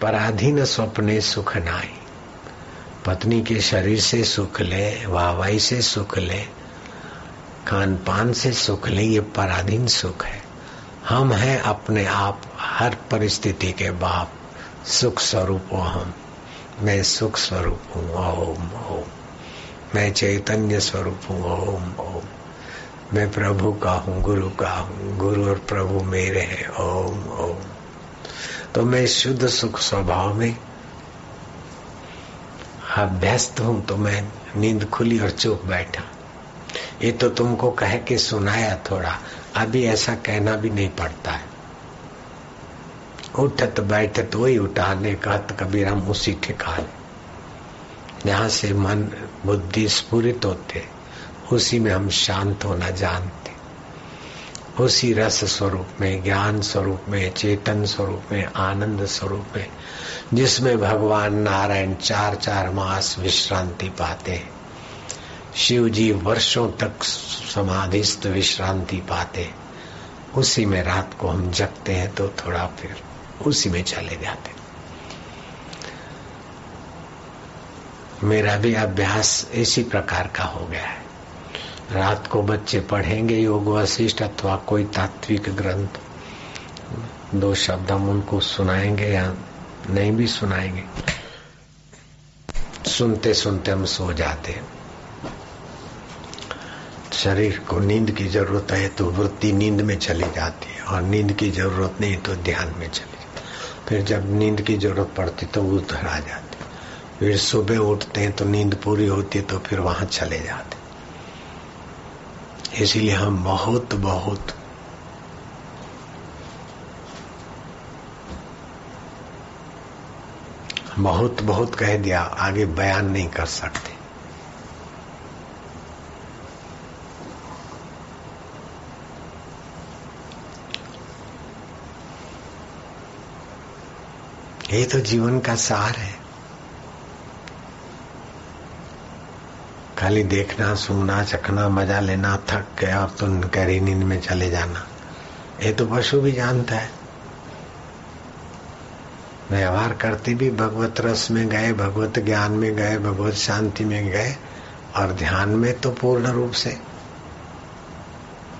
पराधीन स्वप्ने सुख नाई। पत्नी के शरीर से सुख ले वाहवाई से सुख ले खान पान से सुख ले, ये पराधीन सुख है। हम हैं अपने आप, हर परिस्थिति के बाप, सुख स्वरूप हम। मैं सुख स्वरूप हूँ, ओम ओम। मैं चैतन्य स्वरूप हूँ, ओम ओम। मैं प्रभु का हूँ, गुरु का हूँ, गुरु और प्रभु मेरे हैं, ओम ओम। तो मैं शुद्ध सुख स्वभाव में अभ्यस्त हूँ तो मैं नींद खुली और चुप बैठा। ये तो तुमको कह के सुनाया थोड़ा। अभी ऐसा कहना भी नहीं पड़ता है। उठत बैठत वही उठाने का तो कबीर हम उसी ठिकाने। जहाँ से मन बुद्धि स्फुरित होते, उसी में हम शांत होना जानते। उसी रस स्वरूप में, ज्ञान स्वरूप में, चेतन स्वरूप में, आनंद स्वरूप में, जिसमें भगवान नारायण चार चार मास विश्रांति पाते हैं। शिव जी वर्षों तक समाधिस्थ विश्रांति पाते उसी में रात को हम जगते हैं तो थोड़ा फिर उसी में चले जाते मेरा भी अभ्यास इसी प्रकार का हो गया है। रात को बच्चे पढ़ेंगे योग वशिष्ठ अथवा कोई तात्विक ग्रंथ। दो शब्द हम उनको सुनाएँगे या नहीं भी सुनाएँगे। सुनते सुनते हम सो जाते हैं। शरीर को नींद की ज़रूरत है तो वृत्ति नींद में चली जाती है और नींद की ज़रूरत नहीं तो ध्यान में चली जाती फिर जब नींद की ज़रूरत पड़ती तो उधर आ जाती फिर सुबह उठते हैं तो नींद पूरी होती है तो फिर वहाँ चले जाते इसीलिए हम बहुत बहुत बहुत बहुत कह दिया, आगे बयान नहीं कर सकते। ये तो जीवन का सार है। खाली देखना, सुनना, चखना, मज़ा लेना, थक गया और तो गहरी नींद में चले जाना। ये तो पशु भी जानता है। व्यवहार करते भी भगवत रस में गए, भगवत ज्ञान में गए, भगवत शांति में गए, और ध्यान में तो पूर्ण रूप से,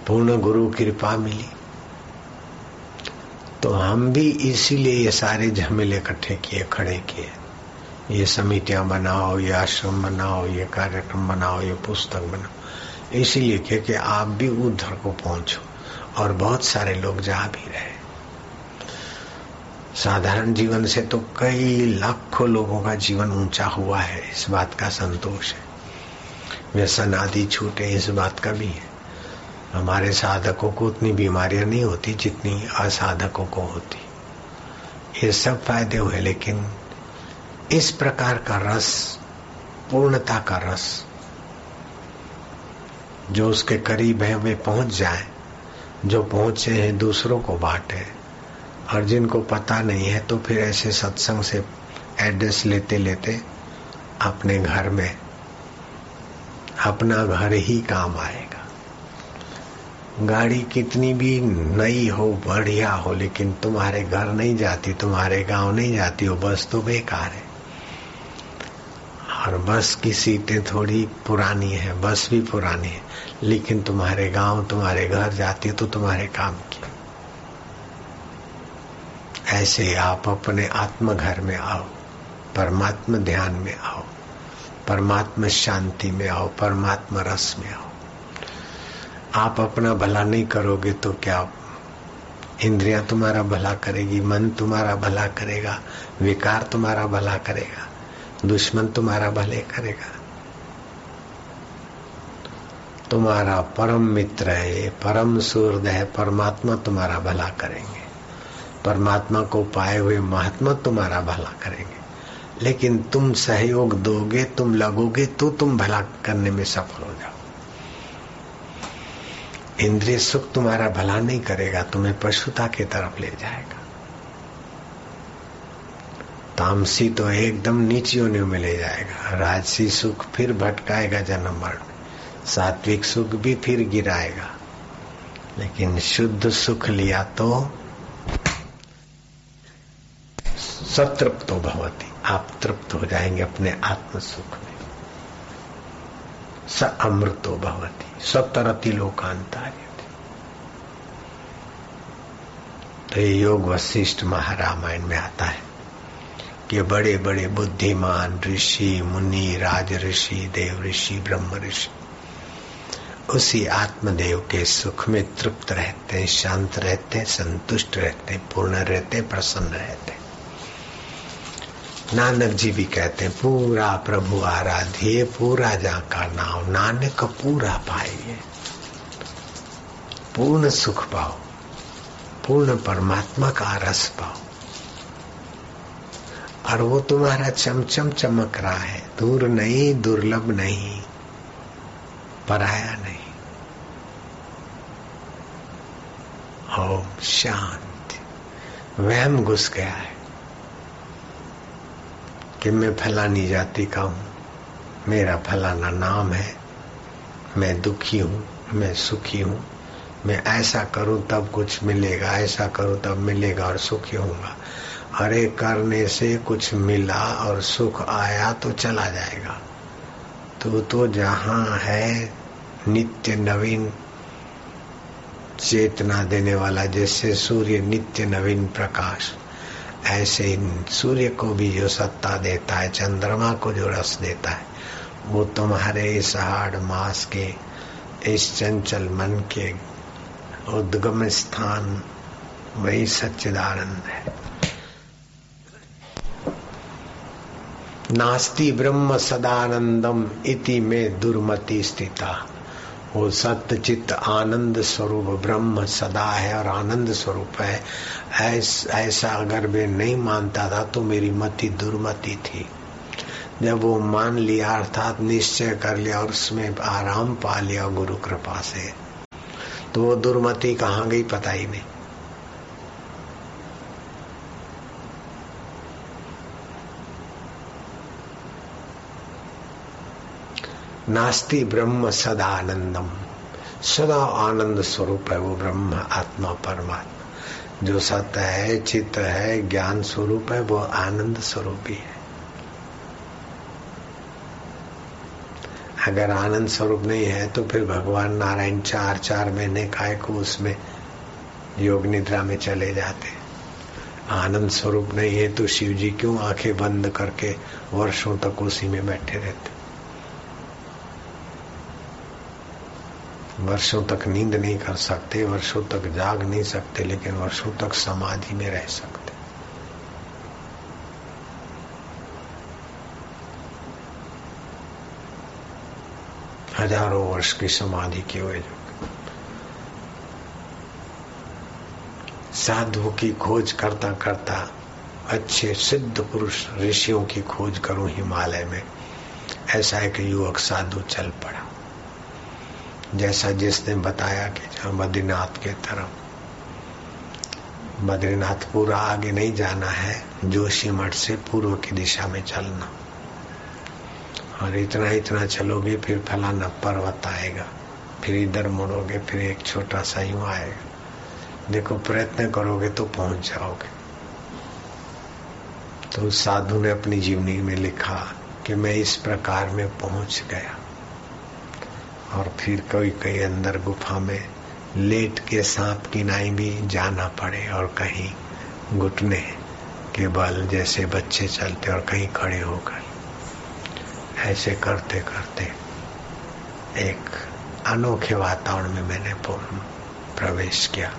पूर्ण गुरु कृपा मिली। तो हम भी इसीलिए ये सारे झमेले इकट्ठे किए, खड़े किए। ये समितियाँ बनाओ, ये आश्रम बनाओ, ये कार्यक्रम बनाओ, ये पुस्तक बनाओ। इसीलिए कि आप भी उधर को पहुंचो और बहुत सारे लोग जा भी रहे साधारण जीवन से तो कई लाखों लोगों का जीवन ऊँचा हुआ है, इस बात का संतोष है। व्यसन आदि छूटे, इस बात का भी है। हमारे साधकों को उतनी बीमारियाँ नहीं होती जितनी असाधकों को होती। ये सब फ़ायदे हुए, लेकिन इस प्रकार का रस, पूर्णता का रस, जो उसके करीब है, वे पहुँच जाए, जो पहुँचे हैं, दूसरों को बांटे। और जिनको पता नहीं है तो फिर ऐसे सत्संग से एड्रेस लेते लेते अपने घर में, अपना घर ही काम आएगा। गाड़ी कितनी भी नई हो, बढ़िया हो, लेकिन तुम्हारे घर नहीं जाती, तुम्हारे गाँव नहीं जाती हो, बस तो बेकार है। और बस की सीटें थोड़ी पुरानी है, बस भी पुरानी है। लेकिन तुम्हारे गाँव, तुम्हारे घर जाती है तो तुम्हारे काम की ऐसे आप अपने आत्म घर में आओ, परमात्मा ध्यान में आओ, परमात्मा शांति में आओ, परमात्मा रस में आओ। आप अपना भला नहीं करोगे तो क्या? इंद्रिया तुम्हारा भला करेगी, मन तुम्हारा भला करेगा, विकार तुम्हारा भला करेगा। दुश्मन तुम्हारा भले करेगा। तुम्हारा परम मित्र है, परम सूर्द है, परमात्मा तुम्हारा भला करेंगे। परमात्मा को पाए हुए महात्मा तुम्हारा भला करेंगे। लेकिन तुम सहयोग दोगे, तुम लगोगे तो तुम भला करने में सफल हो जाओ। इंद्रिय सुख तुम्हारा भला नहीं करेगा, तुम्हें पशुता की तरफ़ ले जाएगा। तामसी तो एकदम नीच योनियों में ले जाएगा। राजसी सुख फिर भटकाएगा जन्म मरण सात्विक सुख भी फिर गिराएगा। लेकिन शुद्ध सुख लिया तो सतृप्तो भवती। आप तृप्त हो जाएँगे अपने आत्म सुख में। स अमृतो भवती। सतरति लोकांतार्य। तो ये योग वशिष्ठ महारामायण में आता है। कि बड़े बड़े बुद्धिमान ऋषि, मुनि, राज ऋषि, देव ऋषि, ब्रह्म ऋषि, उसी आत्मदेव के सुख में तृप्त रहते हैं, शांत रहते हैं, संतुष्ट रहते हैं, पूर्ण रहते हैं, प्रसन्न रहते हैं। नानक जी भी कहते हैं, पूरा प्रभु आराध्य, पूरा जा का नाम, नानक पूरा पाइए। पूर्ण सुख पाओ, पूर्ण परमात्मा का रस पाओ। और वो तुम्हारा चमचम चमक रहा है। दूर नहीं, दुर्लभ नहीं। पराया नहीं। ओम शांति। वहम घुस गया है। कि मैं फलानी जाति का हूँ। मेरा फलाना नाम है। मैं दुखी हूँ, मैं सुखी हूँ। मैं ऐसा करूँ तब कुछ मिलेगा, ऐसा करूँ तब मिलेगा और सुखी होऊँगा। अरे करने से कुछ मिला और सुख आया तो चला जाएगा। तो तो जहाँ है नित्य नवीन चेतना देने वाला, जैसे सूर्य नित्य नवीन प्रकाश, ऐसे सूर्य को भी जो सत्ता देता है, चंद्रमा को जो रस देता है, वो तुम्हारे इस हाड़ मास के, इस चंचल मन के उद्गम स्थान वही सच्चिदानंद है। नास्ति ब्रह्म सदानंदम इति में दुर्मति स्थिता। वो सत्य चित्त आनंद स्वरूप ब्रह्म सदा है और आनंद स्वरूप है। ऐस, ऐसा अगर मैं नहीं मानता था तो मेरी मति दुर्मति थी। जब वो मान लिया अर्थात निश्चय कर लिया और उसमें आराम पा लिया गुरु कृपा से तो वो दुर्मति कहाँ गई पता ही नहीं। नास्ति ब्रह्म सदा आनंदम सदा आनंद स्वरूप है वो ब्रह्म, आत्मा परमात्मा। जो सत्य है, चित्त है, ज्ञान स्वरूप है, वो आनंद स्वरूप ही। है अगर आनंद स्वरूप नहीं है तो फिर भगवान नारायण चार चार महीने काय को उसमें योग निद्रा में चले जाते। आनंद स्वरूप नहीं है तो शिव जी क्यों आँखें बंद करके वर्षों तक उसी में बैठे रहते? वर्षों तक नींद नहीं कर सकते, वर्षों तक जाग नहीं सकते, लेकिन वर्षों तक समाधि में रह सकते। हज़ारों वर्ष की समाधि की वजह साधु की खोज करता करता, अच्छे सिद्ध पुरुष ऋषियों की खोज करूँ हिमालय में, ऐसा एक युवक साधु चल पड़ा। जैसा जिसने बताया कि जहाँ बद्रीनाथ के तरफ़। बद्रीनाथ पूरा आगे नहीं जाना है, जोशी मठ से पूर्व की दिशा में चलना। और इतना इतना चलोगे, फिर फलाना पर्वत आएगा। फिर इधर मुड़ोगे, फिर एक छोटा सा यूँ आएगा। देखो, प्रयत्न करोगे तो पहुँच जाओगे। तो साधु ने अपनी जीवनी में लिखा कि मैं इस प्रकार में पहुँच गया। और फिर कोई कई अंदर गुफा में लेट के सांप की नाई भी जाना पड़े और कहीं घुटने के बल जैसे बच्चे चलते और कहीं खड़े होकर। ऐसे करते करते एक अनोखे वातावरण में मैंने प्रवेश किया।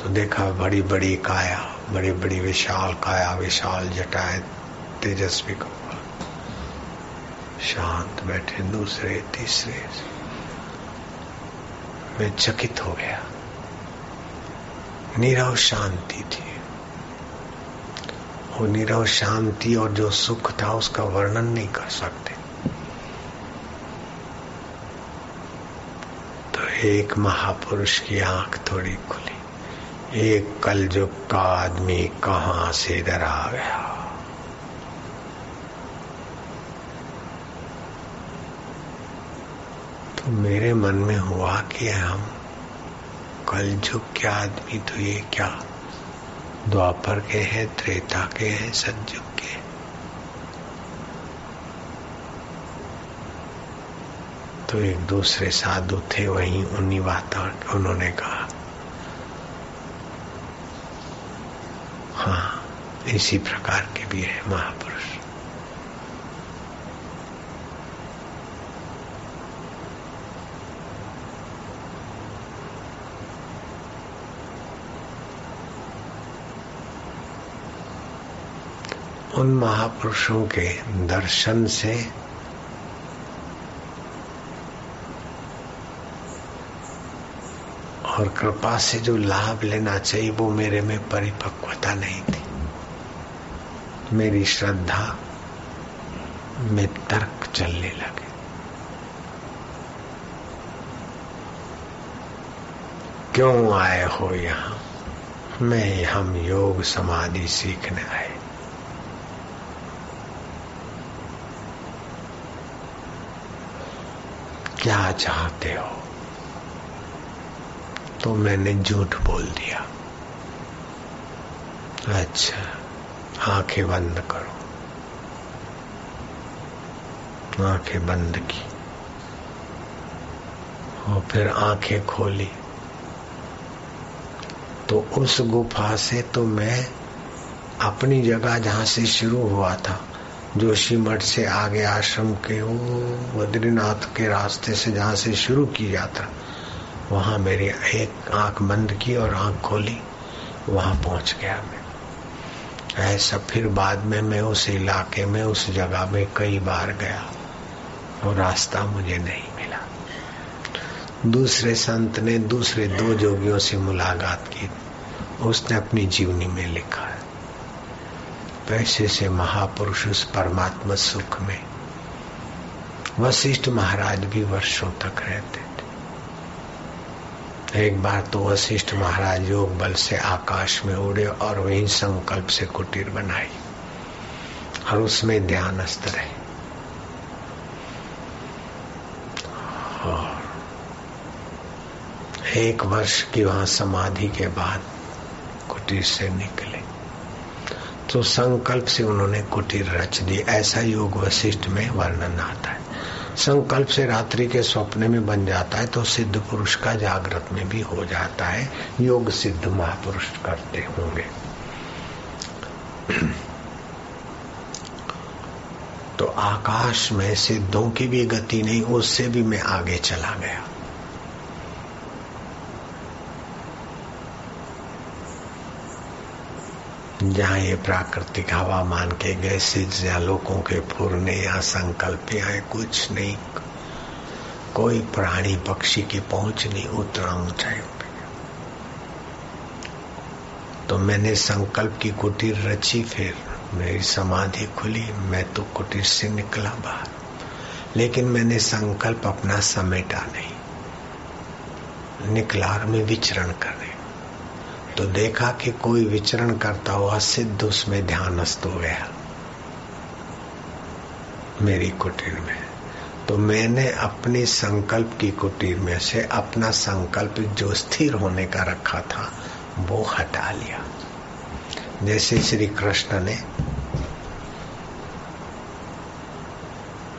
तो देखा बड़ी बड़ी काया बड़ी बड़ी विशाल काया, विशाल जटाए तेजस्वी को। शांत बैठे, दूसरे, तीसरे मैं चकित हो गया। नीरव शांति थी। वो नीरव शांति और जो सुख था, उसका वर्णन नहीं कर सकते। तो एक महापुरुष की आँख थोड़ी खुली। एक कलजुग का आदमी कहाँ से इधर आ गया? मेरे मन में हुआ कि हम कल जो क्या आदमी तो ये क्या? द्वापर के हैं, त्रेता के हैं सज्जुग के तो एक दूसरे साधु थे, वहीं उन्हीं वातावरण उन्होंने कहा। हाँ इसी प्रकार के भी है महापुरुष। उन महापुरुषों के दर्शन से और कृपा से जो लाभ लेना चाहिए, वो मेरे में परिपक्वता नहीं थी। मेरी श्रद्धा में तर्क चलने लगे। क्यों आए हो यहाँ? मैं हम योग समाधि सीखने आए। क्या चाहते हो? तो मैंने झूठ बोल दिया। अच्छा आँखें बंद करो। आँखें बंद की। और फिर आँखें खोली। तो उस गुफा से तो मैं अपनी जगह जहाँ से शुरू हुआ था जोशी मठ से आगे आश्रम के वो बद्रीनाथ के रास्ते से जहाँ से शुरू की यात्रा, वहाँ मेरी एक आँख बंद की और आँख खोली, वहाँ पहुँच गया मैं। ऐसा फिर बाद में मैं उस इलाके में, उस जगह में कई बार गया और रास्ता मुझे नहीं मिला। दूसरे संत ने दूसरे दो जोगियों से मुलाकात की, उसने अपनी जीवनी में लिखा है। पैसे से महापुरुष उस परमात्मा सुख में वशिष्ठ महाराज भी वर्षों तक रहते थे। एक बार तो वशिष्ठ महाराज योग बल से आकाश में उड़े और वही संकल्प से कुटीर बनाई और उसमें ध्यानस्थ रहे। और एक वर्ष की वहाँ समाधि के बाद कुटीर से निकले। तो संकल्प से उन्होंने कुटीर रच दी। ऐसा योग वशिष्ठ में वर्णन आता है। संकल्प से रात्रि के स्वप्न में बन जाता है तो सिद्ध पुरुष का जागृत में भी हो जाता है। योग सिद्ध महापुरुष करते होंगे। तो आकाश में सिद्धों की भी गति नहीं, उससे भी मैं आगे चला गया। जहाँ ये प्राकृतिक हवा मान के गैसेज या लोगों के फुरने या संकल्प या कुछ नहीं। कोई प्राणी पक्षी की पहुँच नहीं, उतना ऊंचाई तो मैंने संकल्प की कुटीर रची, फिर मेरी समाधि खुली, मैं तो कुटीर से निकला बाहर। लेकिन मैंने संकल्प अपना समेटा नहीं। निकला और मैं विचरण करने तो देखा कि कोई विचरण करता हुआ सिद्ध उसमें ध्यानस्थ हो। गया मेरी कुटीर में। तो मैंने अपने संकल्प की कुटीर में से अपना संकल्प जो स्थिर होने का रखा था, वो हटा लिया। जैसे श्री कृष्ण ने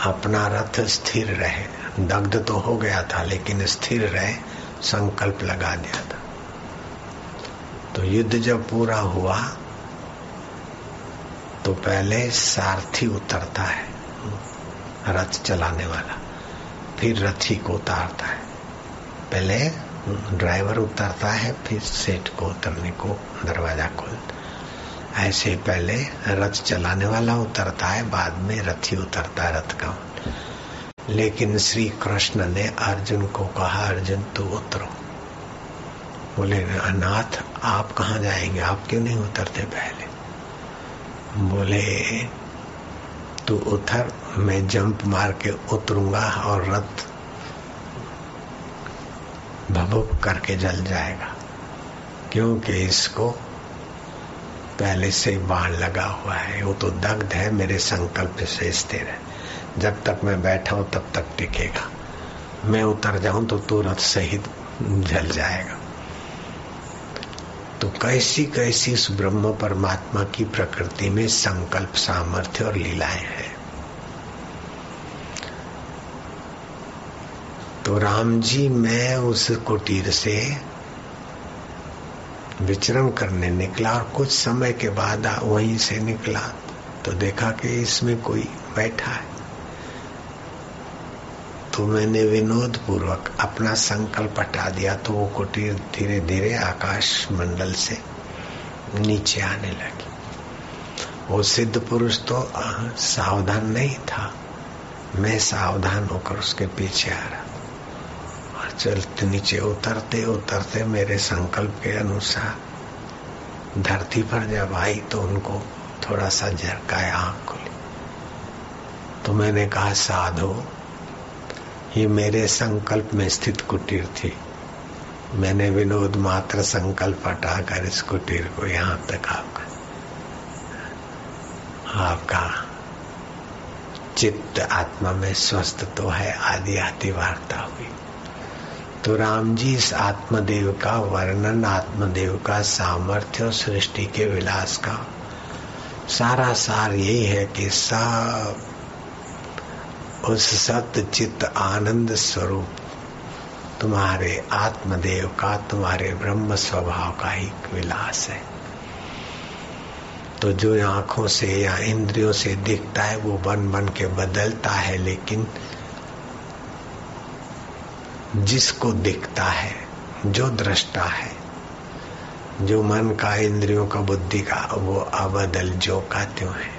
अपना रथ स्थिर रहे। दग्ध तो हो गया था, लेकिन स्थिर रहे, संकल्प लगा दिया था। तो युद्ध जब पूरा हुआ तो पहले सारथी उतरता है, रथ चलाने वाला। फिर रथी को उतारता है। पहले ड्राइवर उतरता है, फिर सेठ को उतरने को दरवाज़ा खोलता ऐसे पहले रथ चलाने वाला उतरता है, बाद में रथी उतरता है रथ का। लेकिन श्री कृष्ण ने अर्जुन को कहा, अर्जुन, तू उतरो। बोले, अनाथ, आप कहा जाएँगे? आप क्यों नहीं उतरते पहले? बोले, तू उतर, मैं जंप मार के उतरूँगा और रथ भभुक करके जल जाएगा, क्योंकि इसको पहले से बाण लगा हुआ है। वो तो दग्ध है, मेरे संकल्प से स्थिर है। जब तक मैं बैठा हूँ, तब तक टिकेगा। मैं उतर जाऊँ तो तू रथ सहित जल जाएगा। तो कैसी कैसी उस ब्रह्म परमात्मा की प्रकृति में संकल्प, सामर्थ्य और लीलाएँ हैं? तो राम जी, मैं उस कुटीर से विचरण करने निकला और कुछ समय के बाद वहीं से निकला। तो देखा कि इसमें कोई बैठा है। तो मैंने विनोद पूर्वक अपना संकल्प हटा दिया तो वो कुटीर धीरे धीरे आकाश मंडल से नीचे आने लगी। वो सिद्ध पुरुष तो सावधान नहीं था। मैं सावधान होकर उसके पीछे आ रहा। और चलते नीचे उतरते उतरते मेरे संकल्प के अनुसार धरती पर जब आई तो उनको थोड़ा सा झरकाया आँख खुली। तो मैंने कहा, साधो ये मेरे संकल्प में स्थित कुटीर थी। मैंने विनोद मात्र संकल्प हटाकर इस कुटीर को यहाँ तक आपका आपका चित्त आत्मा में स्वस्थ तो है, आदि आदि वार्ता हुई। तो राम जी इस आत्मदेव का वर्णन, आत्मदेव का सामर्थ्य और सृष्टि के विलास का सारा सार यही है कि सब उस सत्य चित्त आनंद स्वरूप, तुम्हारे आत्मदेव का, तुम्हारे ब्रह्म स्वभाव का ही विलास है। तो जो आँखों से या इंद्रियों से दिखता है, वो बन बन के बदलता है, लेकिन जिसको दिखता है, जो दृष्टा है, जो मन का, इंद्रियों का, बुद्धि का, वो अबदल, जो का त्यों है।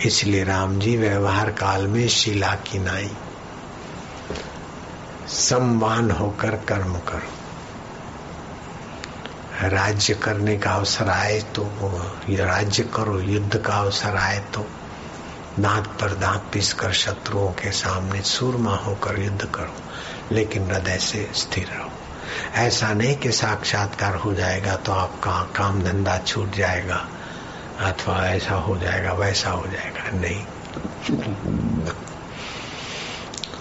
इसलिए राम जी व्यवहार काल में शिला की नाई। सम्मान होकर कर्म करो। राज्य करने का अवसर आए तो राज्य करो, युद्ध का अवसर आए तो दांत पर दांत पीसकर शत्रुओं के सामने सूरमा होकर युद्ध करो, लेकिन हृदय से स्थिर रहो। ऐसा नहीं कि साक्षात्कार हो जाएगा तो आपका काम धंधा छूट जाएगा। अथवा ऐसा हो जाएगा, वैसा हो जाएगा। नहीं।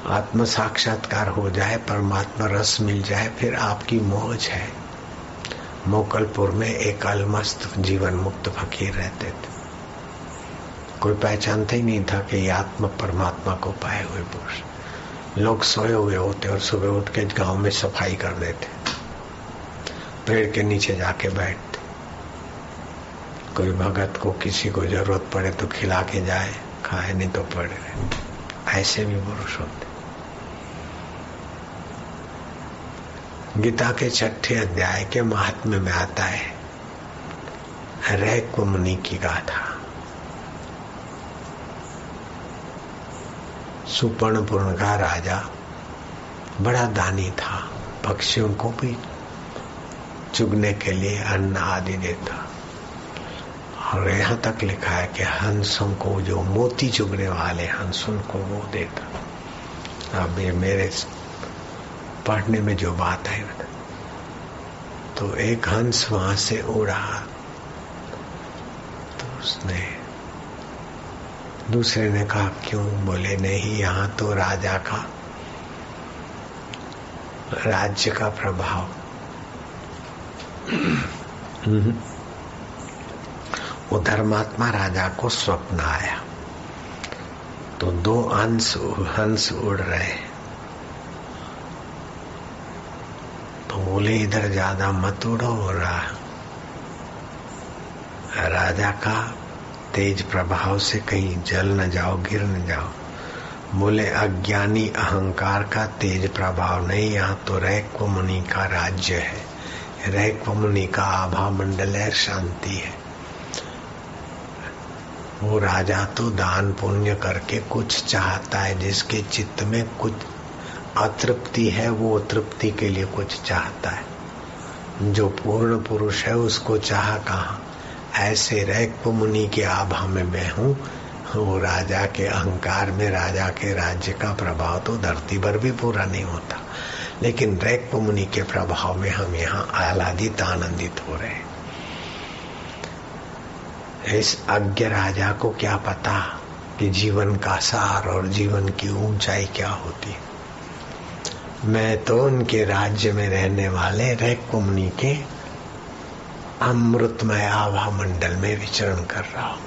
आत्म साक्षात्कार हो जाए, परमात्मा रस मिल जाए, फिर आपकी मौज है। मोकलपुर में एक अलमस्त जीवन मुक्त फकीर रहते थे। कोई पहचानते ही नहीं था कि ये आत्मा परमात्मा को पाए हुए पुरुष। लोग सोए हुए होते और सुबह उठ के गाँव में सफ़ाई कर देते। पेड़ के नीचे जाके बैठते कोई भगत को किसी को ज़रूरत पड़े तो खिला के जाए, खाए, नहीं तो पड़े। ऐसे भी पुरुष होते। गीता के छठे अध्याय के महात्म्य में आता है रैक मुनि की गाथा। सुपर्णपुर का राजा बड़ा दानी था, पक्षियों को भी चुगने के लिए अन्न आदि देता। और यहाँ तक लिखा है कि हंसों को जो मोती चुगने वाले हंसों को वो देता। अब ये मेरे पढ़ने में जो बात है तो एक हंस वहाँ से उड़ा तो उसने दूसरे ने कहा, क्यों? बोले, नहीं, यहाँ तो राजा का, राज्य का प्रभाव। हम्म। वो धर्मात्मा राजा को स्वप्न आया तो दो हंस हंस उड़ रहे तो बोले, इधर ज़्यादा मत उड़ो हो रहा राजा का तेज प्रभाव से कहीं जल न जाओ, गिर न जाओ। बोले, अज्ञानी अहंकार का तेज प्रभाव नहीं, यहाँ तो रैक मुनि का राज्य है। रैक मुनि का आभा मंडल है, शांति है। वो राजा तो दान पुण्य करके कुछ चाहता है, जिसके चित्त में कुछ अतृप्ति है, वो तृप्ति के लिए कुछ चाहता है। जो पूर्ण पुरुष है, उसको चाह कहा? ऐसे रैक मुनि के आभा में मैं हूँ। वो राजा के अहंकार में, राजा के राज्य का प्रभाव तो धरती पर भी पूरा नहीं होता। लेकिन रैक मुनि के प्रभाव में हम यहाँ आह्लादित, आनंदित हो रहे हैं। इस अज्ञ राजा को क्या पता कि जीवन का सार और जीवन की ऊंचाई क्या होती। मैं तो उनके राज्य में रहने वाले रैकुमनी के अमृतमय आभा मंडल में विचरण कर रहा हूँ।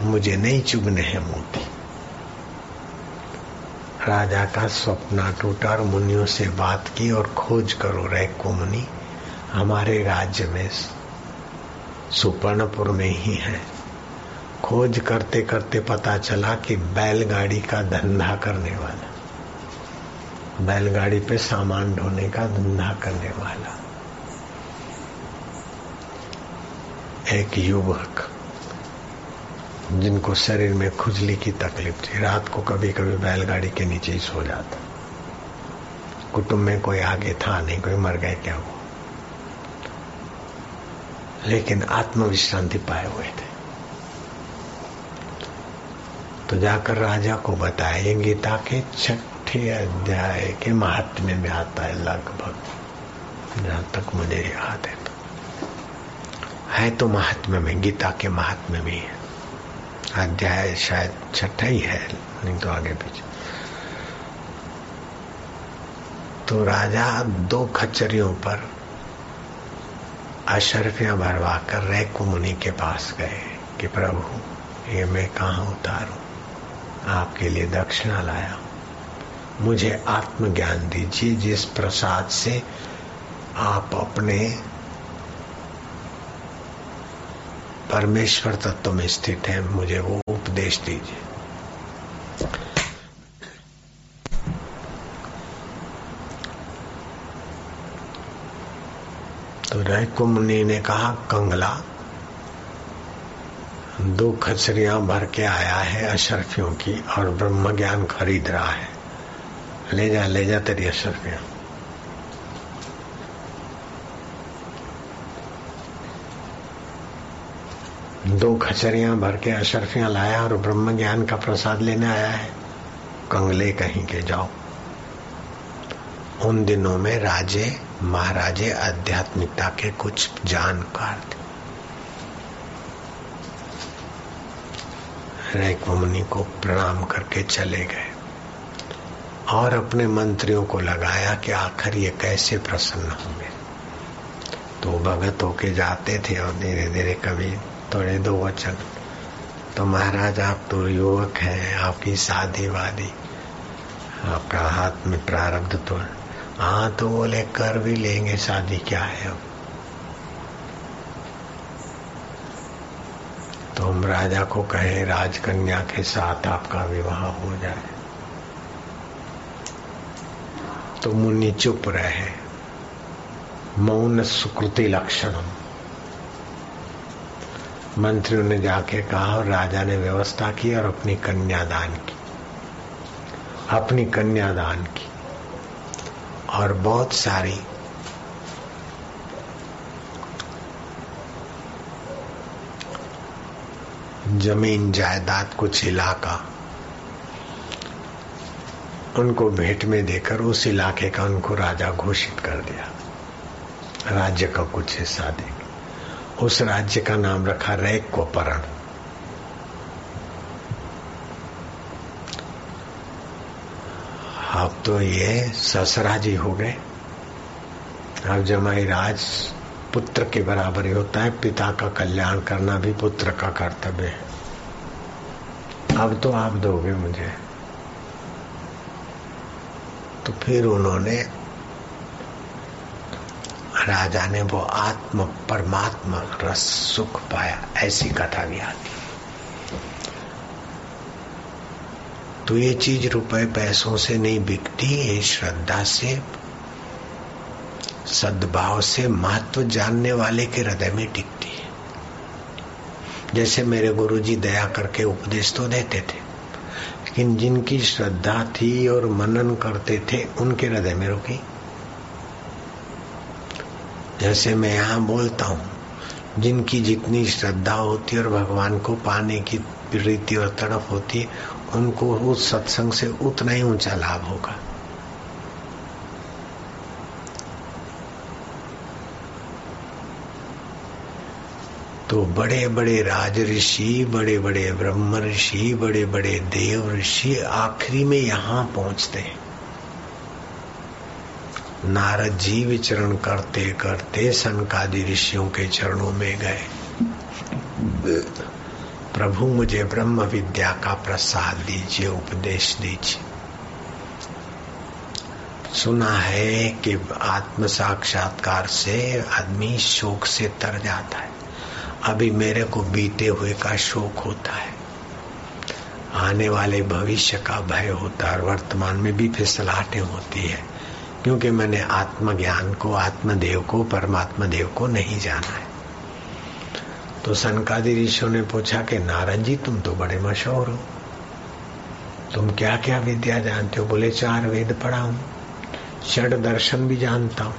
मुझे नहीं चुभने हैं मोती। राजा का सपना टूटा और मुनियों से बात की और खोज करो रैको मुनि हमारे राज्य में सुपर्णपुर में ही है। खोज करते करते पता चला कि बैलगाड़ी का धंधा करने वाला। बैलगाड़ी पे सामान ढोने का धंधा करने वाला। एक युवक, जिनको शरीर में खुजली की तकलीफ़ थी, रात को कभी कभी बैलगाड़ी के नीचे ही सो जाता। कुटुंब में कोई आगे था नहीं, कोई मर गए, क्या वो लेकिन आत्मविश्रांति पाए हुए थे। तो जाकर राजा को बताया गीता के छठे अध्याय के महात्म्य में आता है लगभग। जहाँ तक मुझे याद है तो। है तो महात्म्य में, गीता के महात्म्य में है। अध्याय शायद छठा ही है, नहीं तो आगे पीछे। तो राजा दो खच्चरियों पर अशरफियाँ भरवा कर रैकु मुनि के पास गए कि, प्रभु, ये मैं कहा उतारू? आपके लिए दक्षिणा लाया मुझे आत्मज्ञान दीजिए जिस प्रसाद से आप अपने परमेश्वर तत्व में स्थित है। मुझे वो उपदेश दीजिए। तो रैको मुनि ने कहा, कंगला, दो खचरिया भर के आया है अशरफियों की और ब्रह्म ज्ञान खरीद रहा है। ले जा ले जा तेरी अशरफियाँ। दो खचरिया भर के अशरफियाँ लाया और ब्रह्म ज्ञान का प्रसाद लेने आया है। कंगले कहीं के जाओ। उन दिनों में राजे महाराजे आध्यात्मिकता के कुछ जानकार थे। मुनि को प्रणाम करके चले गए और अपने मंत्रियों को लगाया कि आखिर ये कैसे प्रसन्न होंगे। तो भगत होके जाते थे और धीरे धीरे कभी थोड़े दो वचन तो महाराज, आप तो युवक हैं, आपकी शादी वादी आपका हाथ में प्रारब्ध तो हाँ तो बोले कर भी लेंगे, शादी क्या है अब? तो हम राजा को कहे, राजकन्या के साथ आपका विवाह हो जाए। तो मुनि चुप रहे। मौन सुकृति लक्षणम मंत्रियों ने जाके कहा और राजा ने व्यवस्था की और अपनी कन्यादान की। अपनी कन्यादान की। और बहुत सारी ज़मीन जायदाद कुछ इलाका उनको भेंट में देकर उस इलाके का उनको राजा घोषित कर दिया। राज्य का कुछ हिस्सा दे। उस राज्य का नाम रखा रैक को परण अब तो ये ससराजी हो गए। अब जमाई राज पुत्र के बराबर ही होता है, पिता का कल्याण करना भी पुत्र का कर्तव्य है। अब तो आप दोगे मुझे। तो फिर उन्होंने राजा ने वो आत्म परमात्मा रस सुख पाया, ऐसी कथा भी आती तो ये चीज़ रुपए पैसों से नहीं बिकती, ये श्रद्धा से, सद्भाव से महत्व जानने वाले के हृदय में टिकती है। जैसे मेरे गुरुजी दया करके उपदेश तो देते थे, लेकिन जिनकी श्रद्धा थी और मनन करते थे, उनके हृदय में रुकी। जैसे मैं यहाँ बोलता हूँ, जिनकी जितनी श्रद्धा होती है और भगवान को पाने की प्रीति और तड़प होती है उनको उस सत्संग से उतना ही ऊँचा लाभ होगा। तो बड़े बड़े राज ऋषि बड़े बड़े ब्रह्म ऋषि बड़े बड़े देव ऋषि आखिरी में यहाँ पहुँचते हैं। नारद जी विचरण करते करते सनकादि ऋषियों के चरणों में गए। प्रभु, मुझे ब्रह्म विद्या का प्रसाद दीजिए, उपदेश दीजिए। सुना है कि आत्म साक्षात्कार से आदमी शोक से तर जाता है। अभी मेरे को बीते हुए का शोक होता है। आने वाले भविष्य का भय होता है और वर्तमान में भी फिसलाहटें होती है, क्योंकि मैंने आत्मज्ञान को, आत्मदेव को, परमात्मा देव को नहीं जाना है। तो सनकादि ऋषियों ने पूछा कि, नारद जी, तुम तो बड़े मशहूर हो। तुम क्या क्या विद्या जानते हो? बोले, चार वेद पढ़ा हूँ। षड दर्शन भी जानता हूँ।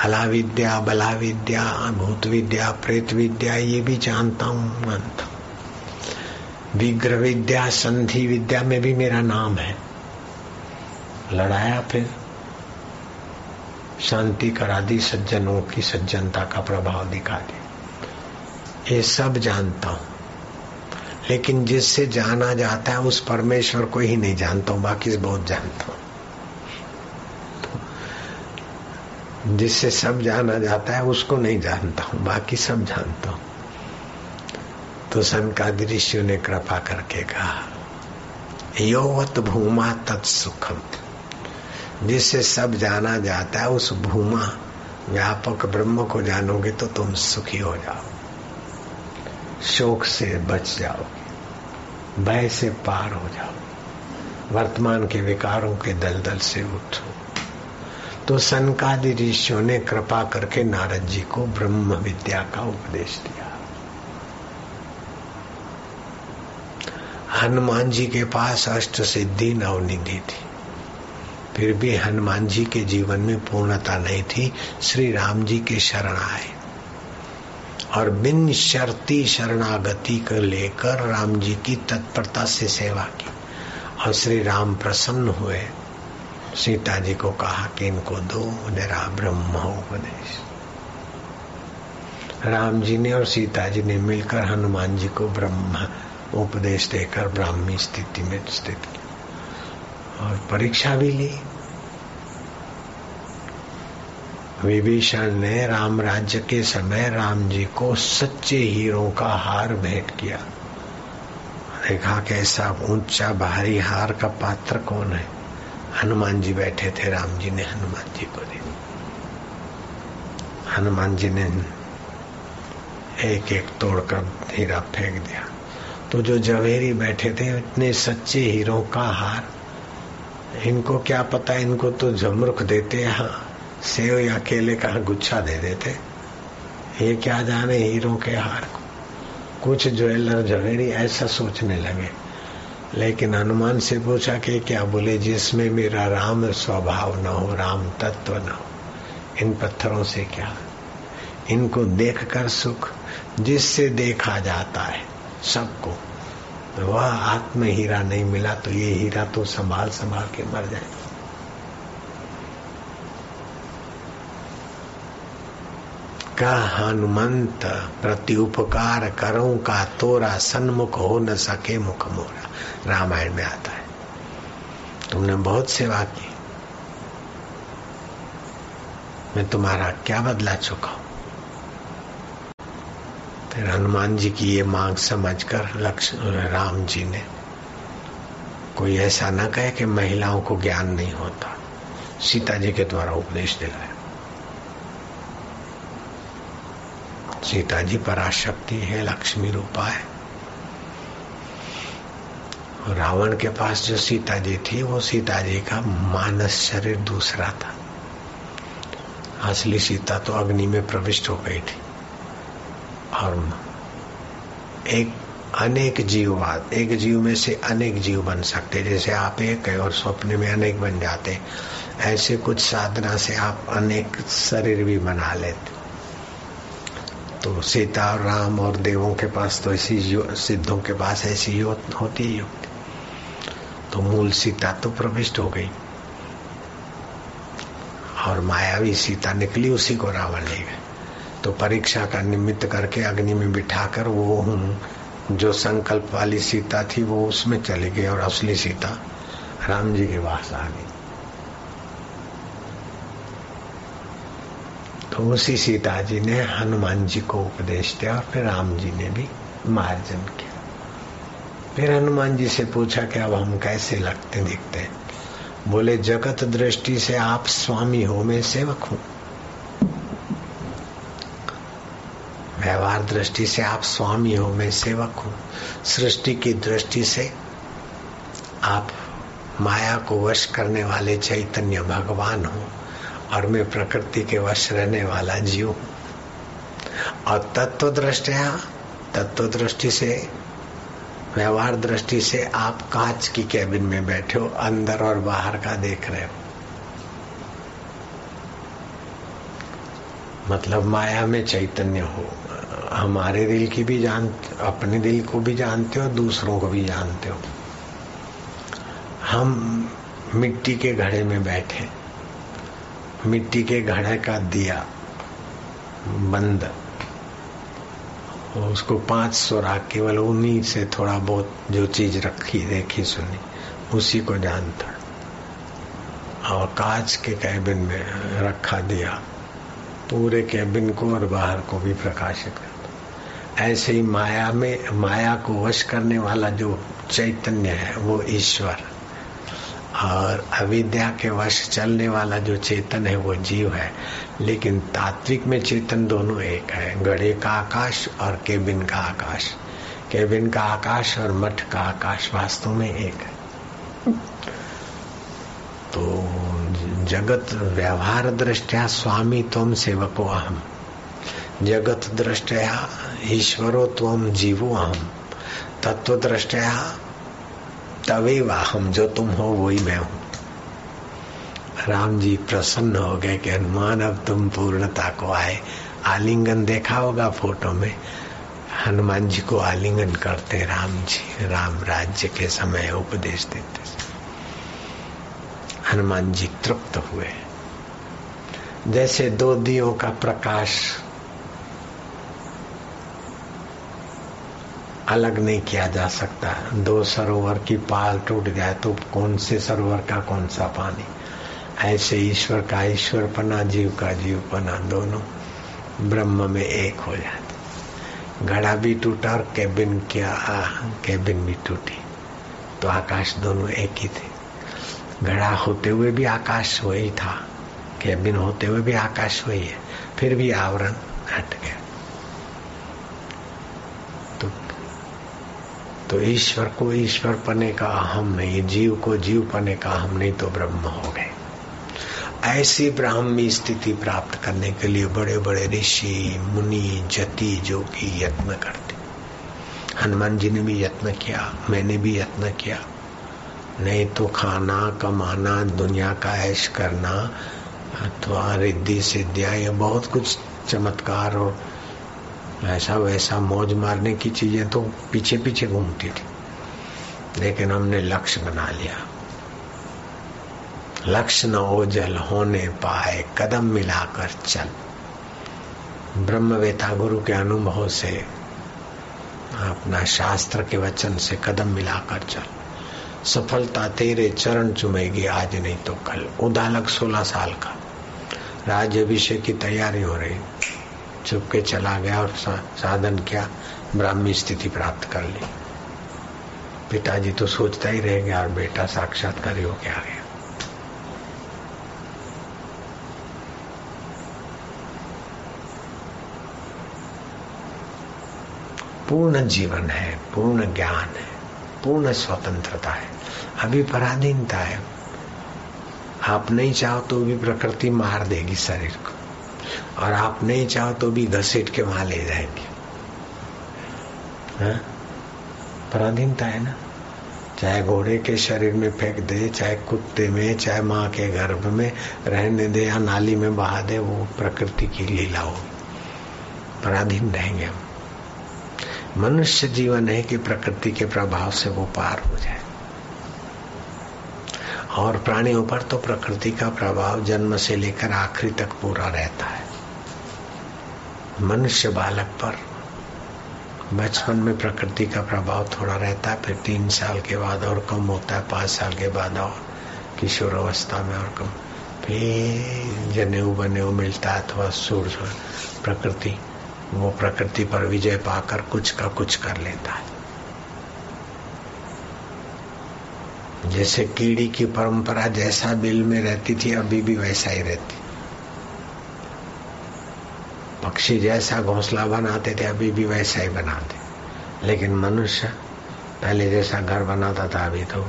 अला विद्या, बला विद्या भूत विद्या, प्रेत विद्या, ये भी जानता हूँ मानता हूँ विग्रह विद्या, संधि विद्या में भी मेरा नाम है। लड़ाया फिर। शांति करा दी सज्जनों की सज्जनता का प्रभाव दिखा दिया। ये सब जानता हूँ। लेकिन जिससे जाना जाता है, उस परमेश्वर को ही नहीं जानता हूँ, बाकी बहुत जानता हूँ। जिससे सब जाना जाता है, उसको नहीं जानता हूँ, बाकी सब जानता हूँ। तो सनकादि ऋषियों ने कृपा करके कहा, योवत भूमा तत्सुखम जिससे सब जाना जाता है, उस भूमा, व्यापक ब्रह्म को जानोगे तो तुम सुखी हो जाओ शोक से बच जाओगे, भय से पार हो जाओ वर्तमान के विकारों के दलदल से उठो। तो सनकादि ऋषियों ने कृपा करके नारद जी को ब्रह्म विद्या का उपदेश दिया। हनुमान जी के पास अष्ट सिद्धि नवनिधि थी। फिर भी हनुमान जी के जीवन में पूर्णता नहीं थी। श्री राम जी के शरण आए। और बिन शर्ती शरणागति को लेकर राम जी की तत्परता से सेवा की। और श्री राम प्रसन्न हुए। सीता जी को कहा कि इनको दो मेरा ब्रह्म उपदेश। राम जी ने और सीता जी ने मिलकर हनुमान जी को ब्रह्म उपदेश देकर ब्राह्मी स्थिति में स्थित किया। और परीक्षा भी ली। विभीषण ने राम राज्य के समय राम जी को सच्चे हीरो का हार भेंट किया। देखा कैसा ऊँचा भारी हार का पात्र कौन है? हनुमान जी बैठे थे, राम जी ने हनुमान जी को दी हनुमान जी ने एक एक तोड़कर हीरा फेंक दिया। तो जो जवेरी बैठे थे, इतने सच्चे हीरो का हार, इनको क्या पता, इनको तो झमरुख देते हाँ सेव या केले का गुच्छा दे देते। ये क्या जाने हीरो के हार को। कुछ ज्वेलर जवेरी ऐसा सोचने लगे। लेकिन हनुमान से पूछा कि क्या बोले, जिसमें मेरा राम स्वभाव न हो, राम तत्व न हो, इन पत्थरों से क्या? इनको देखकर सुख, जिससे देखा जाता है सबको। वह आत्म हीरा नहीं मिला तो ये हीरा तो संभाल संभाल के मर जाए का हनुमंत प्रति उपकार करो का तोरा सन्मुख हो न सके मुख मोरा। रामायण में आता है। तुमने बहुत सेवा की। मैं तुम्हारा क्या बदला चुका हूँ? फिर हनुमान जी की ये मांग समझकर लक्ष्मण राम जी ने कोई ऐसा ना कहे कि महिलाओं को ज्ञान नहीं होता। सीता जी के द्वारा उपदेश दिलाया। सीता जी पराशक्ति है, लक्ष्मी रूपा है। रावण के पास जो सीता जी थी, वो सीता जी का मानस शरीर दूसरा था। असली सीता तो अग्नि में प्रविष्ट हो गई थी। और एक अनेक जीववाद एक जीव में से अनेक जीव बन सकते, जैसे आप एक है और स्वप्न में अनेक बन जाते। ऐसे कुछ साधना से आप अनेक शरीर भी बना लेते। तो सीता और राम और देवों के पास तो ऐसी सिद्धों के पास ऐसी होती ही होती। तो मूल सीता तो प्रविष्ट हो गई। और मायावी सीता निकली उसी को रावण ले गए। तो परीक्षा का निमित्त करके अग्नि में बिठाकर वो हूँ जो संकल्प वाली सीता थी, वो उसमें चली गई और असली सीता राम जी के पास आ गई। तो उसी सीता जी ने हनुमान जी को उपदेश दिया और फिर राम जी ने भी मार्जन किया। फिर हनुमान जी से पूछा कि अब हम कैसे लगते दिखते हैं? बोले, जगत दृष्टि से आप स्वामी हो, मैं सेवक हूँ। व्यवहार दृष्टि से आप स्वामी हो, मैं सेवक हूँ। सृष्टि की दृष्टि से आप माया को वश करने वाले चैतन्य भगवान हो। और मैं प्रकृति के वश रहने वाला जीव। और तत्व दृष्टिया तत्व दृष्टि से, व्यवहार दृष्टि से आप कांच की कैबिन में बैठे हो, अंदर और बाहर का देख रहे हो। मतलब माया में चैतन्य हो। हमारे दिल की भी जान, अपने दिल को भी जानते हो, दूसरों को भी जानते हो। हम मिट्टी के घड़े में बैठे मिट्टी के घड़े का दिया बंद उसको पाँच सुराग केवल उन्हीं से थोड़ा बहुत जो चीज़ रखी, देखी, सुनी, उसी को जानता। और कांच के कैबिन में रखा दिया, पूरे कैबिन को और बाहर को भी प्रकाशित करता। ऐसे ही माया में, माया को वश करने वाला जो चैतन्य है, वो ईश्वर। और अविद्या के वश चलने वाला जो चेतन है, वो जीव है। लेकिन तात्विक में चेतन दोनों एक है गड़े का आकाश और केबिन का आकाश। केबिन का आकाश और मठ का आकाश वास्तव में एक है। तो जगत व्यवहार दृष्टिया स्वामी तुम सेवको अहम जगत दृष्टया ईश्वरो तुम जीवो अहम तत्व दृष्टिया तवे हम जो तुम हो वही मैं हूँ। राम जी प्रसन्न हो गए कि हनुमान, अब तुम पूर्णता को आए। आलिंगन देखा होगा फ़ोटो में। हनुमान जी को आलिंगन करते राम जी, राम राज्य के समय उपदेश देते। हनुमान जी तृप्त हुए। जैसे दो दियों का प्रकाश अलग नहीं किया जा सकता। दो सरोवर की पाल टूट जाए तो कौन से सरोवर का कौन सा पानी? ऐसे ईश्वर का ईश्वर पना जीव का जीव पना दोनों ब्रह्म में एक हो जाते। घड़ा भी टूटा और केबिन क्या? आ, केबिन भी टूटी। तो आकाश दोनों एक ही थे। घड़ा होते हुए भी आकाश वही था। केबिन होते हुए भी आकाश वही है। फिर भी आवरण हट गया। तो ईश्वर को ईश्वर पने का अहम नहीं, जीव को जीव पने का अहम नहीं तो ब्रह्म हो गए। ऐसी ब्राह्मी स्थिति प्राप्त करने के लिए बड़े बड़े ऋषि, मुनि, जति, जोगी यत्न करते। हनुमान जी ने भी यत्न किया, मैंने भी यत्न किया। नहीं तो खाना कमाना, दुनिया का ऐश करना, अथवा रिद्धि, सिद्धिया बहुत कुछ चमत्कार और ऐसा वैसा मौज मारने की चीज़ें तो पीछे पीछे घूमती थी। लेकिन हमने लक्ष्य बना लिया। लक्ष्य न ओझल होने पाए, कदम मिलाकर चल। ब्रह्म ब्रह्मवेता गुरु के अनुभव से, अपना शास्त्र के वचन से कदम मिलाकर चल। सफलता तेरे चरण चुमेगी, आज नहीं तो कल। उदालक सोलह साल का। राज्य अभिषेक की तैयारी हो रही। चुपके चला गया और साधन किया, ब्राह्मी स्थिति प्राप्त कर ली। पिताजी तो सोचता ही रह गया और बेटा साक्षात्कार हो के आ गया। पूर्ण जीवन है, पूर्ण ज्ञान है, पूर्ण स्वतंत्रता है, अभी पराधीनता है। आप नहीं चाहो तो भी प्रकृति मार देगी शरीर को। और आप नहीं चाहो तो भी घसीट के वहाँ ले जाएँगे। हाँ? पराधीनता है ना? चाहे घोड़े के शरीर में फेंक दे, चाहे कुत्ते में, चाहे माँ के गर्भ में रहने दे या नाली में बहा दे, वो प्रकृति की लीला हो पराधीन रहेंगे हम। मनुष्य जीवन है कि प्रकृति के प्रभाव से वो पार हो जाए। और प्राणियों पर तो प्रकृति का प्रभाव जन्म से लेकर आखिरी तक पूरा रहता है। मनुष्य बालक पर। बचपन में प्रकृति का प्रभाव थोड़ा रहता है फिर तीन साल के बाद और कम होता है पाँच साल के बाद और किशोर अवस्था में और कम। फिर जनेऊ बनेऊ मिलता है अथवा सूर्य प्रकृति, वो प्रकृति पर विजय पाकर कुछ का कुछ कर लेता है। जैसे कीड़ी की परंपरा जैसा बिल में रहती थी, अभी भी वैसा ही रहती। पक्षी जैसा घोंसला बनाते थे, अभी भी वैसा ही बनाते लेकिन मनुष्य पहले जैसा घर बनाता था, अभी तो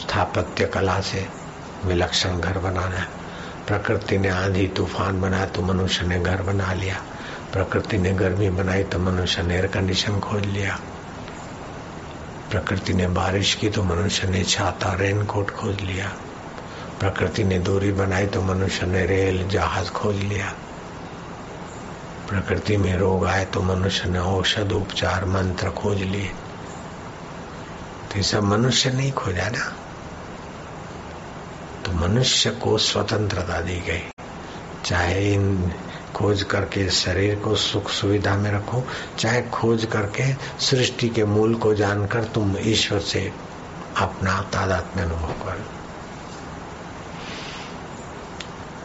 स्थापत्य कला से विलक्षण घर बनाना प्रकृति ने आंधी तूफ़ान बनाया तो मनुष्य ने घर बना लिया। प्रकृति ने गर्मी बनाई तो मनुष्य ने एयर कंडीशन खोज लिया। प्रकृति ने बारिश की तो मनुष्य ने छाता रेनकोट खोज लिया। प्रकृति ने दूरी बनाई तो मनुष्य ने रेल, जहाज़ खोज लिया। प्रकृति में रोग आए तो मनुष्य ने औषध, उपचार, मंत्र खोज लिए। तो सब मनुष्य नहीं खोजा ना। तो मनुष्य को स्वतंत्रता दी गई। चाहे इन खोज करके शरीर को सुख सुविधा में रखो, चाहे खोज करके सृष्टि के मूल को जानकर तुम ईश्वर से अपना तादात्म्य अनुभव कर।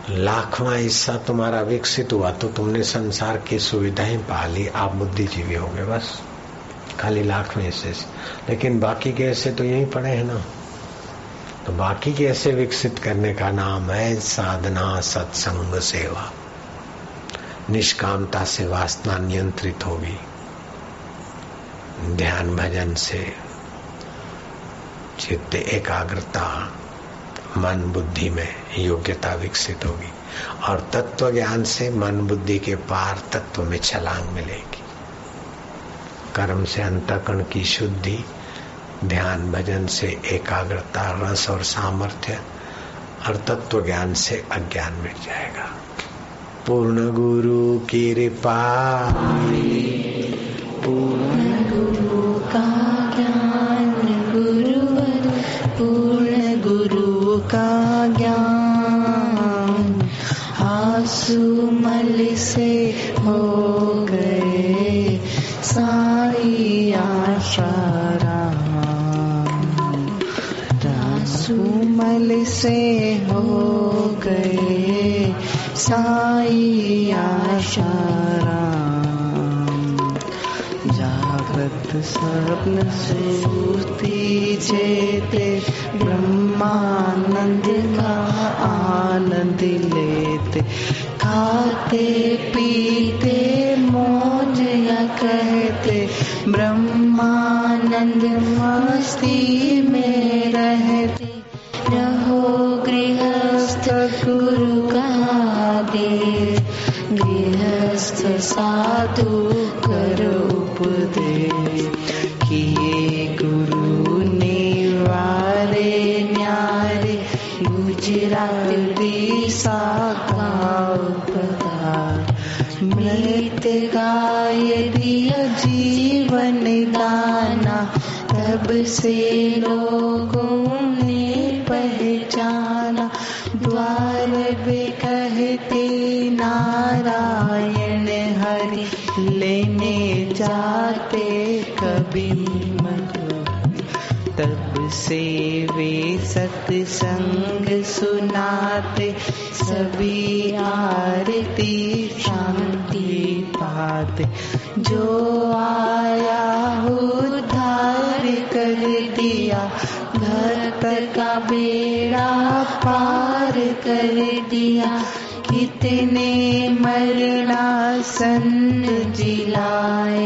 लाखवा हिस्सा तुम्हारा विकसित हुआ तो तुमने संसार की सुविधाएँ पा ली आप बुद्धिजीवी हो गए बस। खाली लाखवें हिस्से से। लेकिन बाकी के ऐसे तो यही पड़े हैं ना। तो बाकी के ऐसे विकसित करने का नाम है साधना, सत्संग, सेवा। निष्कामता से वासना नियंत्रित होगी। ध्यान भजन से। चित्त एकाग्रता मन बुद्धि में योग्यता विकसित होगी। और तत्व ज्ञान से मन बुद्धि के पार तत्व में छलांग मिलेगी। कर्म से अंतकरण की शुद्धि, ध्यान, भजन से एकाग्रता, रस और सामर्थ्य और तत्व ज्ञान से अज्ञान मिट जाएगा। पूर्ण गुरु कृपा। पूर्ण आँसू मल से हो गए साई आशाराम आँसू से हो गए साई आशाराम जागृत स्वप्न सूर्ति चेते ब्रह्मानंद का आनंद लेते। खाते, पीते, मौज या कहते, ब्रह्मानंद मस्ती में रहते। रहो गृहस्थ गुरु का दे गृहस्थ साधु कर। मृत गाय दिया जीवन दाना, तब से लोगों ने पहचाना। द्वार पे कहते नारायण, हरि लेने जाते कभी तब से वे सत्संग सुनाते, सभी आरती पाते जो आया उद्धार कर दिया भक्त का बेड़ा पार कर दिया। कितने मरना सन जिलाए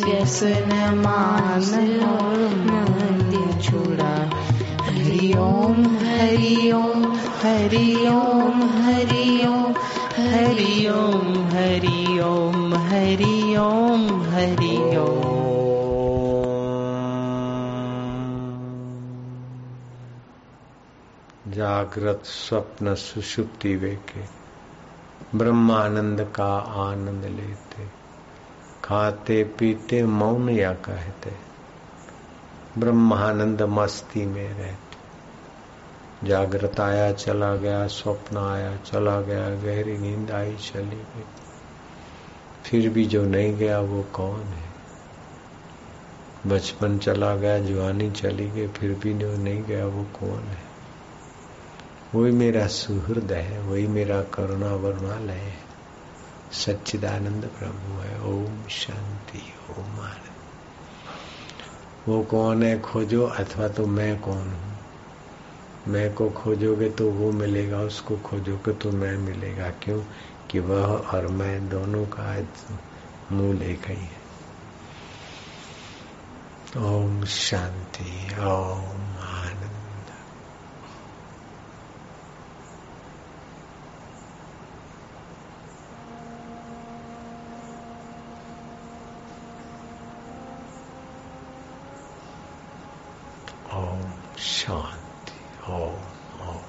व्यसन मान और मन छुड़ा। हरि ओम हरि ओम हरि ओम हरि ओम। हरि ओम हरि ओम हरि ओम हरि ओम जागृत स्वप्न सुषुप्ति वेके, ब्रह्मानंद का आनंद लेते, खाते पीते मौन या कहते। ब्रह्मानंद मस्ती में रहते। जागृत आया, चला गया, स्वप्न आया, चला गया, गहरी नींद आई, चली गई। फिर भी जो नहीं गया, वो कौन है? बचपन चला गया, जवानी चली गई, फिर भी जो नहीं गया, वो कौन है? वही मेरा सुहृद है, वही मेरा करुणा वर्णालय है। सच्चिदानंद प्रभु है, ओम शांति, ओम आनंद। वो कौन है? खोजो, अथवा तो मैं कौन हूँ? मैं को खोजोगे तो वो मिलेगा, उसको खोजोगे तो मैं मिलेगा। क्यों? कि वह और मैं दोनों का मूल एक ही है। ओम शांति, ओम आनंद ओम शांति ओम ओम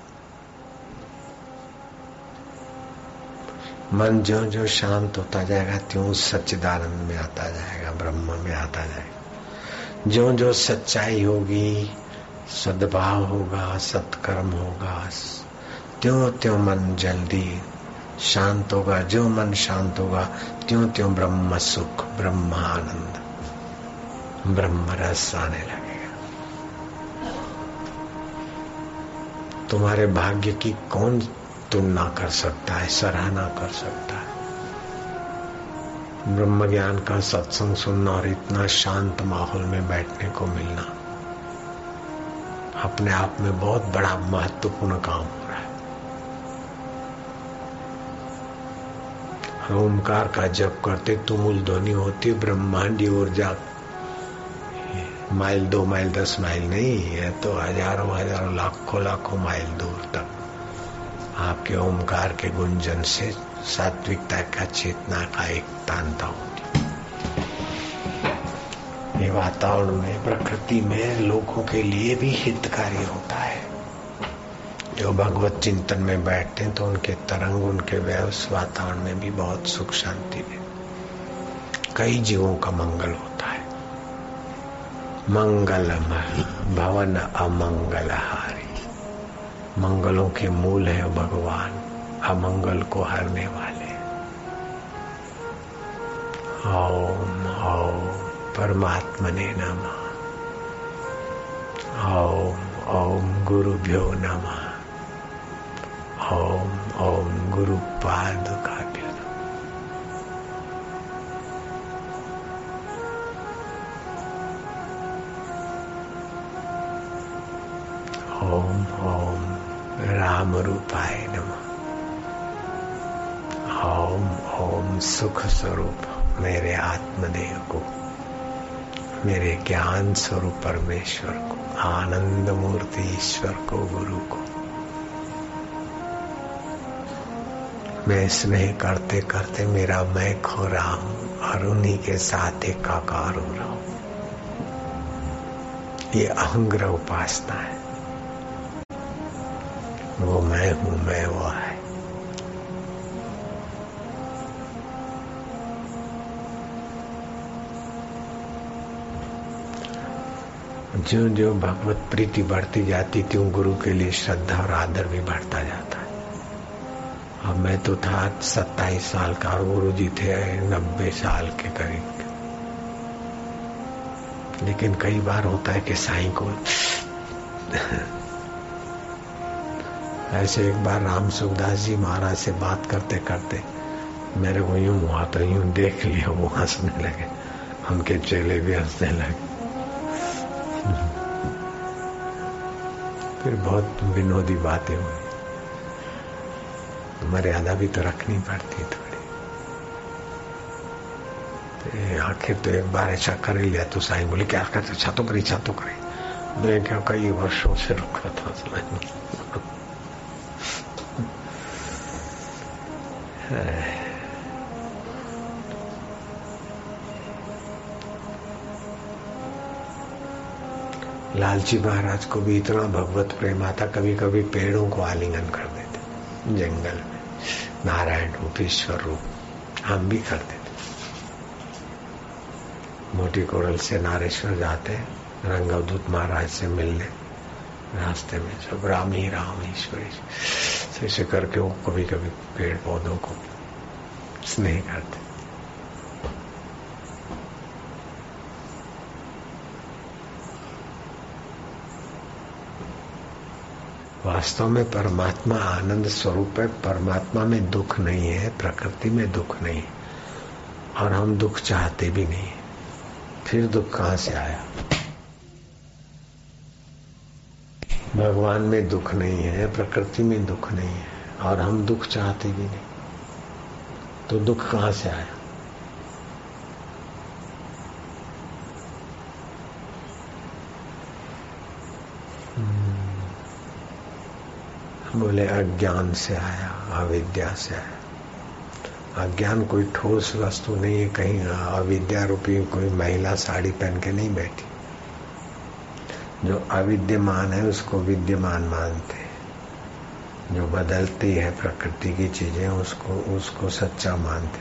मन जो जो शांत होता जाएगा, त्यों सच्चिदानंद में आता जाएगा, ब्रह्म में आता जाएगा। जो जो सच्चाई होगी, सद्भाव होगा, सत्कर्म होगा, त्यों त्यों मन जल्दी शांत होगा, जो मन शांत होगा, त्यों त्यों ब्रह्म सुख ब्रह्म आनंद ब्रह्म रस आने लगेगा। तुम्हारे भाग्य की कौन तुलना कर सकता है, सराहना कर सकता है। ब्रह्म ज्ञान का सत्संग सुनना और इतना शांत माहौल में बैठने को मिलना, अपने आप में बहुत बड़ा महत्वपूर्ण काम हो रहा है। ओमकार का जप करते तुमुल ध्वनि होती, ब्रह्मांडी ऊर्जा, माइल दो, माइल दस माइल नहीं है तो हज़ारों हज़ारों, लाखों लाखों माइल दूर तक। आपके ओमकार के गुंजन से सात्विकता का चेतना का एक तांता होती। ये वातावरण में, प्रकृति में लोगों के लिए भी हितकारी होता है। जो भगवत चिंतन में बैठते हैं तो उनके तरंग, उनके व्यवस वातावरण में भी बहुत सुख शांति है कई जीवों का मंगल होता है। मंगल भवन अमंगलहारी मंगलों के मूल है भगवान, अमंगल को हरने वाले। ओम ओम, परमात्मने नम। ओम ओम, गुरुभ्यो नम। ओम ओम गुरु का राम रूपाय नमः। ओम ओम सुख स्वरूप मेरे आत्मदेव को, मेरे ज्ञान स्वरूप परमेश्वर को, आनंद मूर्ति ईश्वर को, गुरु को। मैं स्नेह करते करते मेरा मैं खो रहा हूँ और उन्हीं के साथ एकाकार हो रहा हूँ। ये अहंग्रह उपासना है। वो मैं हूँ, मैं वो है। जो जो भगवत प्रीति बढ़ती जाती, त्यों गुरु के लिए श्रद्धा और आदर भी बढ़ता जाता है। अब मैं तो था सत्ताईस साल का और गुरु जी थे नब्बे साल के करीब। लेकिन कई बार होता है कि साईं को ऐसे एक बार राम सुखदास जी महाराज से बात करते करते मेरे को यूँ हुआ तो यूँ देख लिया, वो हंसने लगे उनके चेले भी हंसने लगे। फिर बहुत विनोदी बातें हुई। मर्यादा भी तो रखनी पड़ती थोड़ी। तो आखिर तो एक बार ऐसा कर ही लिया तो साई बोले, क्या करते अच्छा तो करी अच्छा तो करी? मैं क्या कई वर्षों से रुका था लालची महाराज को भी इतना भगवत प्रेम आता कभी कभी पेड़ों को आलिंगन कर देते। जंगल में, नारायण रूप ईश्वर रूप, हम भी करते थे मोटी कोरल से नारेश्वर जाते रंगवदूत महाराज से मिलने, रास्ते में सब राम ही राम ईश्वर ईश्वर ऐसे करके वो कभी कभी पेड़ पौधों को स्नेह करते। वास्तव में परमात्मा आनंद स्वरूप है, परमात्मा में दुख नहीं है, प्रकृति में दुख नहीं है, और हम दुख चाहते भी नहीं। फिर दुख कहाँ से आया? भगवान में दुख नहीं है, प्रकृति में दुख नहीं है, और हम दुख चाहते भी नहीं। तो दुख कहाँ से आया? बोले, अज्ञान से आया, अविद्या से आया। अज्ञान कोई ठोस वस्तु नहीं है, कहीं अविद्या रूपी कोई महिला साड़ी पहन के नहीं बैठी। जो अविद्यमान है, उसको विद्यमान मानते जो बदलती है प्रकृति की चीज़ें, उसको उसको सच्चा मानते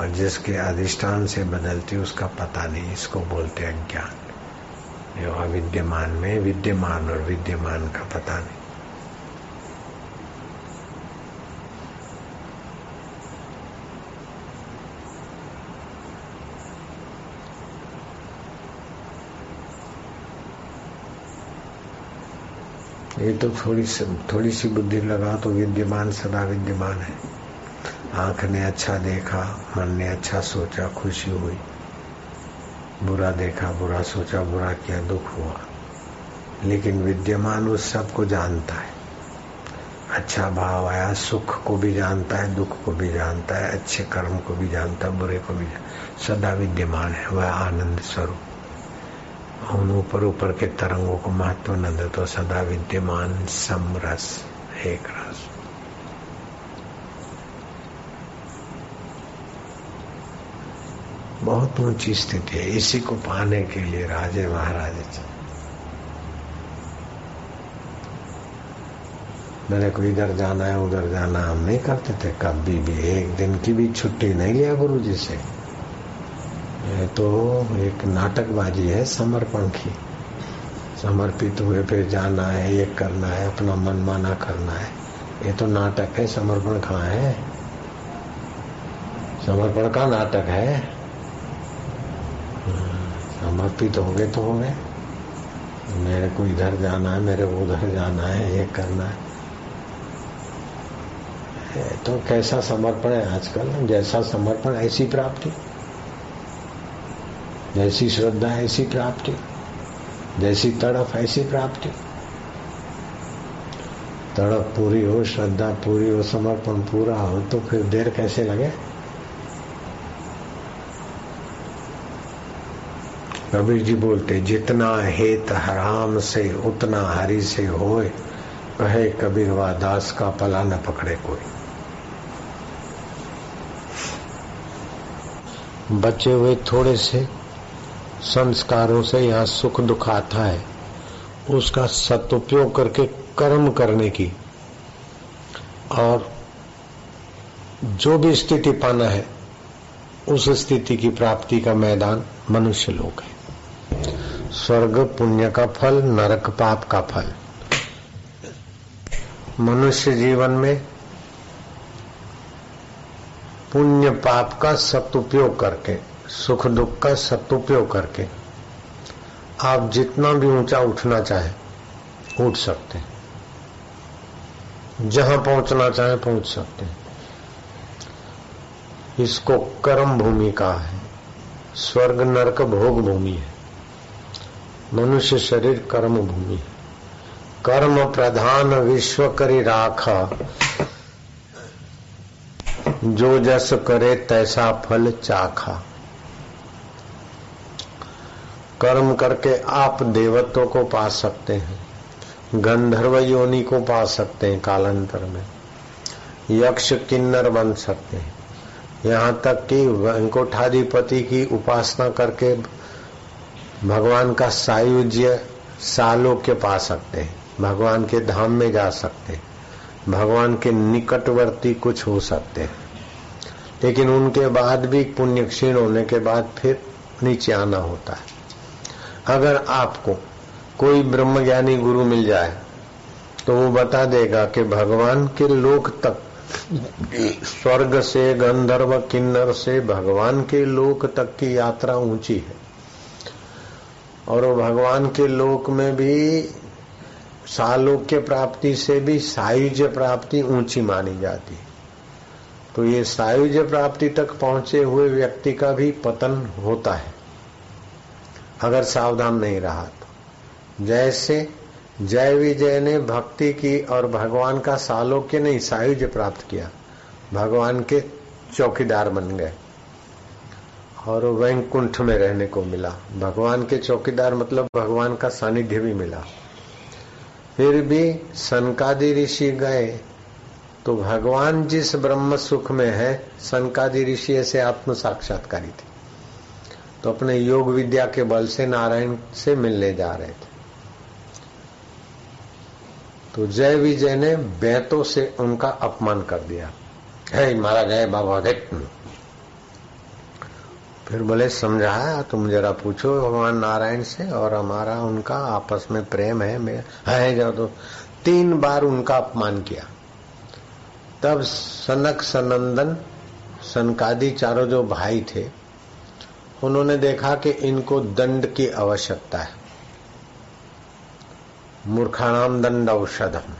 और जिसके अधिष्ठान से बदलती, उसका पता नहीं, इसको बोलते अज्ञान जो अविद्यमान में विद्यमान और विद्यमान का पता नहीं। ये तो थोड़ी सी थोड़ी सी बुद्धि लगा तो विद्यमान सदा विद्यमान है। आँख ने अच्छा देखा मन ने अच्छा सोचा, खुशी हुई। बुरा देखा, बुरा सोचा, बुरा किया, दुख हुआ। लेकिन विद्यमान उस सबको जानता है। अच्छा भाव आया, सुख को भी जानता है, दुख को भी जानता है, अच्छे कर्म को भी जानता है, बुरे को भी जानता सदा विद्यमान है, वह आनंद स्वरूप। उन ऊपर ऊपर के तरंगों को महत्व न दे तो सदा विद्यमान समरस एक रस बहुत ऊँची स्थिति है। इसी को पाने के लिए राजे महाराजे मेरे को इधर जाना है, उधर जाना हम नहीं करते थे। कभी भी एक दिन की भी छुट्टी नहीं लिया गुरु जी से। ये तो एक नाटकबाजी है समर्पण की समर्पित हुए फिर जाना है, ये करना है, अपना मन माना करना है। ये तो नाटक है, समर्पण कहाँ है? समर्पण का नाटक है। समर्पित हो गए तो हो गए। मेरे को इधर जाना है, मेरे को उधर जाना है, ये करना है तो कैसा समर्पण है आजकल? जैसा समर्पण, ऐसी प्राप्ति। जैसी श्रद्धा ऐसी प्राप्ति, जैसी तड़प ऐसी प्राप्ति। तड़प पूरी हो, श्रद्धा पूरी हो, समर्पण पूरा हो तो फिर देर कैसे लगे? कबीर जी बोलते, जितना हेत हराम से, उतना हरि से होए, कहे कबीर वा दास का पला न पकड़े कोई. बचे हुए थोड़े से संस्कारों से यहाँ सुख दुख आता है, उसका सदुपयोग करके कर्म करने की। और जो भी स्थिति पाना है, उस स्थिति की प्राप्ति का मैदान मनुष्य लोग है। स्वर्ग पुण्य का फल, नरक पाप का फल। मनुष्य जीवन में पुण्य पाप का सदुपयोग करके सुख दुख का सदुपयोग करके। आप जितना भी ऊँचा उठना चाहे, उठ सकते हैं। जहाँ पहुँचना चाहे, पहुँच सकते हैं। इसको कर्म भूमि का है। स्वर्ग नरक भोग भूमि है। मनुष्य शरीर कर्म भूमि है। कर्म प्रधान विश्व करी राखा। जो जस करे, तैसा फल चाखा। कर्म करके आप देवत्व को पा सकते हैं। गंधर्व योनि को पा सकते हैं कालांतर में। यक्ष किन्नर बन सकते हैं। यहाँ तक कि वेंकोठाधिपति की उपासना करके भगवान का सायुज्य सालोक्य पा सकते हैं। भगवान के धाम में जा सकते हैं। भगवान के निकटवर्ती कुछ हो सकते हैं। लेकिन उनके बाद भी पुण्य क्षीण होने के बाद फिर नीचे आना होता है। अगर आपको कोई ब्रह्म ज्ञानी गुरु मिल जाए तो वो बता देगा कि भगवान के लोक तक, स्वर्ग से, गंधर्व, किन्नर से, भगवान के लोक तक की यात्रा ऊँची है। और वो भगवान के लोक में भी सालोक्य प्राप्ति से भी सायुज्य प्राप्ति ऊँची मानी जाती है। तो ये सायुज्य प्राप्ति तक पहुँचे हुए व्यक्ति का भी पतन होता है। अगर सावधान नहीं रहा तो। जैसे जय विजय ने भक्ति की और भगवान का सालोक्य नहीं, सायुज्य प्राप्त किया, भगवान के चौकीदार बन गए और वैकुंठ में रहने को मिला। भगवान के चौकीदार मतलब भगवान का सानिध्य भी मिला। फिर भी सनकादि ऋषि गए तो भगवान जिस ब्रह्म सुख में है, सनकादि ऋषि ऐसे आत्म साक्षात्कारी थे। तो अपने योग विद्या के बल से नारायण से मिलने जा रहे थे। तो जय विजय ने बैतों से उनका अपमान कर दिया। है मारा जय बाबा देख फिर बोले, समझाया, तुम जरा पूछो भगवान नारायण से और हमारा उनका आपस में प्रेम है, मैं है जो तो तीन बार उनका अपमान किया। तब सनक सनंदन, सनकादि चारों जो भाई थे उन्होंने देखा कि इनको दंड की आवश्यकता है। मूर्खाणाम दंड औषधम।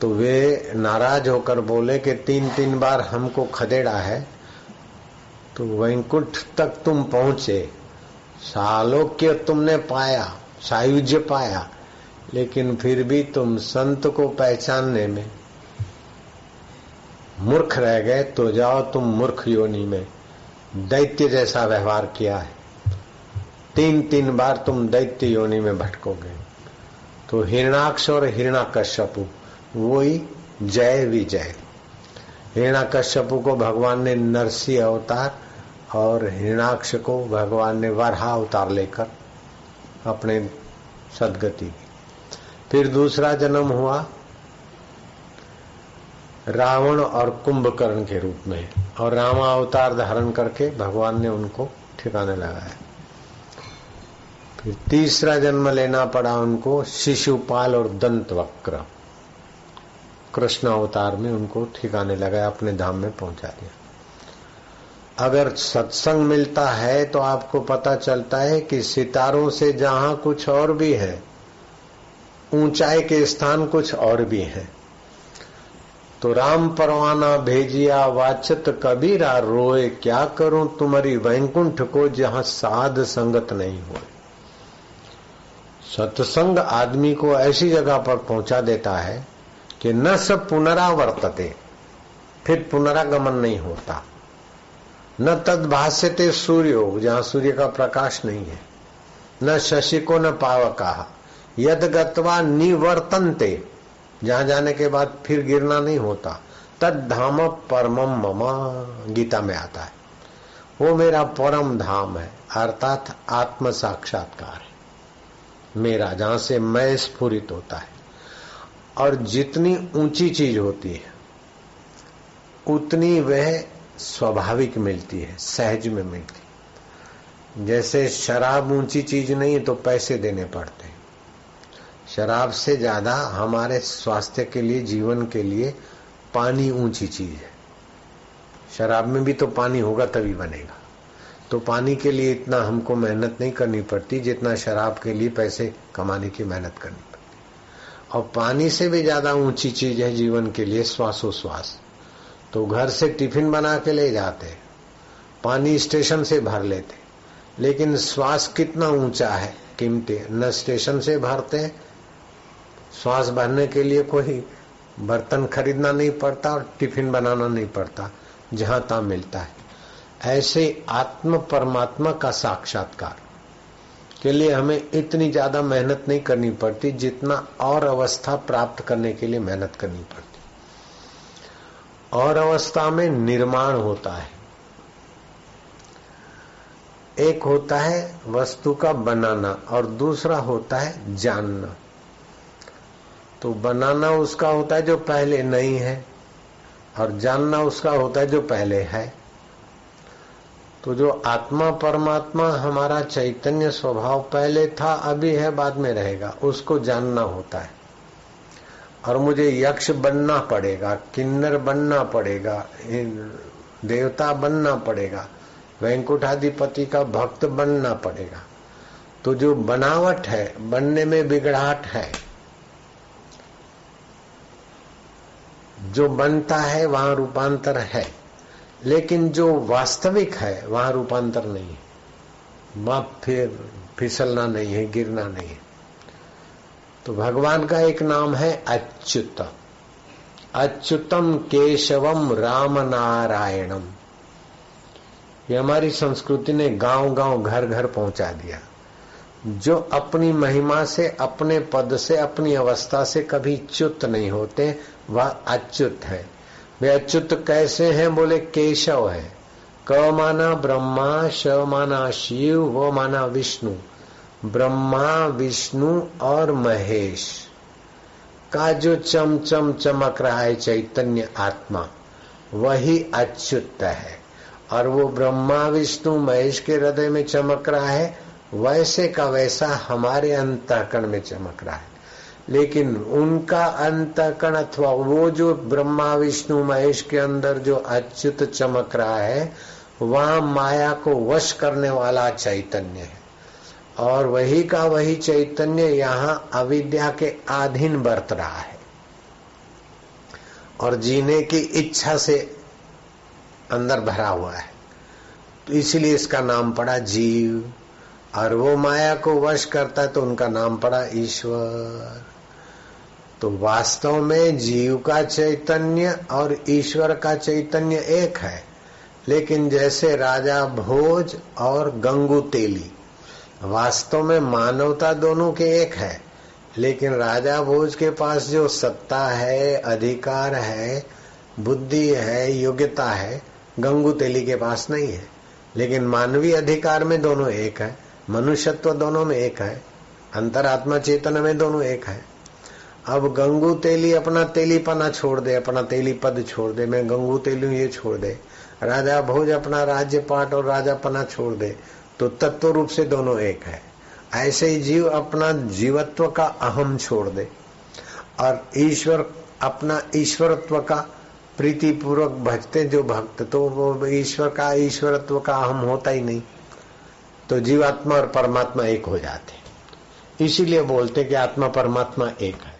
तो वे नाराज़ होकर बोले कि तीन तीन बार हमको खदेड़ा है तो वैकुंठ तक तुम पहुँचे। सालोक्य तुमने पाया, सायुज्य पाया, लेकिन फिर भी तुम संत को पहचानने में मूर्ख रह गए तो जाओ तुम मूर्ख योनि में। दैत्य जैसा व्यवहार किया है। तीन तीन बार तुम दैत्य योनि में भटकोगे। तो हिरणाक्ष और हिरणा हिरणाकश्यपु, वही जय विजय। हिरणाकश्यपु को भगवान ने नरसी अवतार और हिरणाक्ष को भगवान ने वरहा अवतार लेकर अपने सदगति। की फिर दूसरा जन्म हुआ रावण और कुंभकर्ण के रूप में और रामा अवतार धारण करके भगवान ने उनको ठिकाने लगाया। फिर तीसरा जन्म लेना पड़ा उनको शिशुपाल और दंत वक्र कृष्ण अवतार में उनको ठिकाने लगाया, अपने धाम में पहुँचा दिया। अगर सत्संग मिलता है तो आपको पता चलता है कि सितारों से जहाँ कुछ और भी है, ऊंचाई के स्थान कुछ और भी है। तो राम परवाना भेजिया, वाचत कबीरा, रोए क्या करूँ? तुम्हारी वैकुंठ को जहाँ साध संगत नहीं हो सत्संग आदमी को ऐसी जगह पर पहुँचा देता है कि न सब पुनरावर्तते, फिर पुनरागमन नहीं होता। न तद भाष्यते सूर्यो, जहाँ सूर्य का प्रकाश नहीं है। न शशि को न पावका यद गत्वा निवर्तनते। जहाँ जाने के बाद फिर गिरना नहीं होता। तद धाम परम ममा, गीता में आता है। वो मेरा परम धाम है, अर्थात आत्म साक्षात्कार है। मेरा, जहाँ से मैं स्फुरित होता है। और जितनी ऊँची चीज़ होती है, उतनी वह स्वाभाविक मिलती है, सहज में मिलती है। जैसे शराब ऊँची चीज़ नहीं है तो पैसे देने पड़ते शराब से ज़्यादा हमारे स्वास्थ्य के लिए, जीवन के लिए पानी ऊँची चीज़ है। शराब में भी तो पानी होगा तभी बनेगा। तो पानी के लिए इतना हमको मेहनत नहीं करनी पड़ती, जितना शराब के लिए पैसे कमाने की मेहनत करनी पड़ती। और पानी से भी ज़्यादा ऊँची चीज़ है जीवन के लिए श्वासोश्वास। तो घर से टिफ़िन बना के ले जाते, पानी स्टेशन से भर लेते, लेकिन श्वास कितना ऊँचा है, कीमती, न स्टेशन से भरते श्वास भरने के लिए कोई बर्तन खरीदना नहीं पड़ता और टिफ़िन बनाना नहीं पड़ता, जहाँ तहा मिलता है। ऐसे आत्म परमात्मा का साक्षात्कार के लिए हमें इतनी ज़्यादा मेहनत नहीं करनी पड़ती, जितना और अवस्था प्राप्त करने के लिए मेहनत करनी पड़ती। और अवस्था में निर्माण होता है। एक होता है वस्तु का बनाना और दूसरा होता है जानना। तो बनाना उसका होता है जो पहले नहीं है, और जानना उसका होता है जो पहले है। तो जो आत्मा परमात्मा हमारा चैतन्य स्वभाव पहले था, अभी है, बाद में रहेगा, उसको जानना होता है। और मुझे यक्ष बनना पड़ेगा, किन्नर बनना पड़ेगा देवता बनना पड़ेगा वैंकुठाधिपति का भक्त बनना पड़ेगा। तो जो बनावट है, बनने में बिगड़ाहट है जो बनता है, वहाँ रूपांतर है। लेकिन जो वास्तविक है, वहाँ रूपांतर नहीं है। वहाँ फिर फिसलना नहीं है, गिरना नहीं है। तो भगवान का एक नाम है अच्युत। अच्युतम केशवम राम नारायणम ये हमारी संस्कृति ने गाँव गाँव घर घर पहुँचा दिया। जो अपनी महिमा से, अपने पद से, अपनी अवस्था से कभी च्युत नहीं होते वह अच्युत है। वे अच्युत कैसे हैं? बोले, केशव है। क माना ब्रह्मा, श माना शिव, वो माना विष्णु। ब्रह्मा, विष्णु और महेश। का जो चम चम चमक रहा है चैतन्य आत्मा, वही अच्युत है। और वो ब्रह्मा, विष्णु, महेश के हृदय में चमक रहा है, वैसे का वैसा हमारे अंतकरण में चमक रहा है। लेकिन उनका अंतकरण अथवा वो जो ब्रह्मा, विष्णु, महेश के अंदर जो अच्युत चमक रहा है, वह माया को वश करने वाला चैतन्य है। और वही का वही चैतन्य यहाँ अविद्या के अधीन बरत रहा है। और जीने की इच्छा से अंदर भरा हुआ है। तो इसलिए इसका नाम पड़ा जीव। और वो माया को वश करता है तो उनका नाम पड़ा ईश्वर। तो वास्तव में जीव का चैतन्य और ईश्वर का चैतन्य एक है। लेकिन जैसे राजा भोज और गंगू तेली, वास्तव में मानवता दोनों के एक है। लेकिन राजा भोज के पास जो सत्ता है, अधिकार है, बुद्धि है, योग्यता है, गंगू तेली के पास नहीं है। लेकिन मानवीय अधिकार में दोनों एक है, मनुष्यत्व दोनों में एक है, अंतरात्मा चेतन में दोनों एक है। अब गंगू तेली अपना तेलीपना छोड़ दे, अपना तेली पद छोड़ दे, मैं गंगू तेली ये छोड़ दे। राजा भोज अपना राज्य पाठ और राजापना छोड़ दे। तो तत्व रूप से दोनों एक है। ऐसे ही जीव अपना जीवत्व का अहम छोड़ दे। और ईश्वर अपना ईश्वरत्व का प्रीति पूर्वक भजते जो भक्त तो वो ईश्वर का ईश्वरत्व का अहम होता ही नहीं। तो जीवात्मा और परमात्मा एक हो जाते। इसीलिए बोलते कि आत्मा परमात्मा एक है।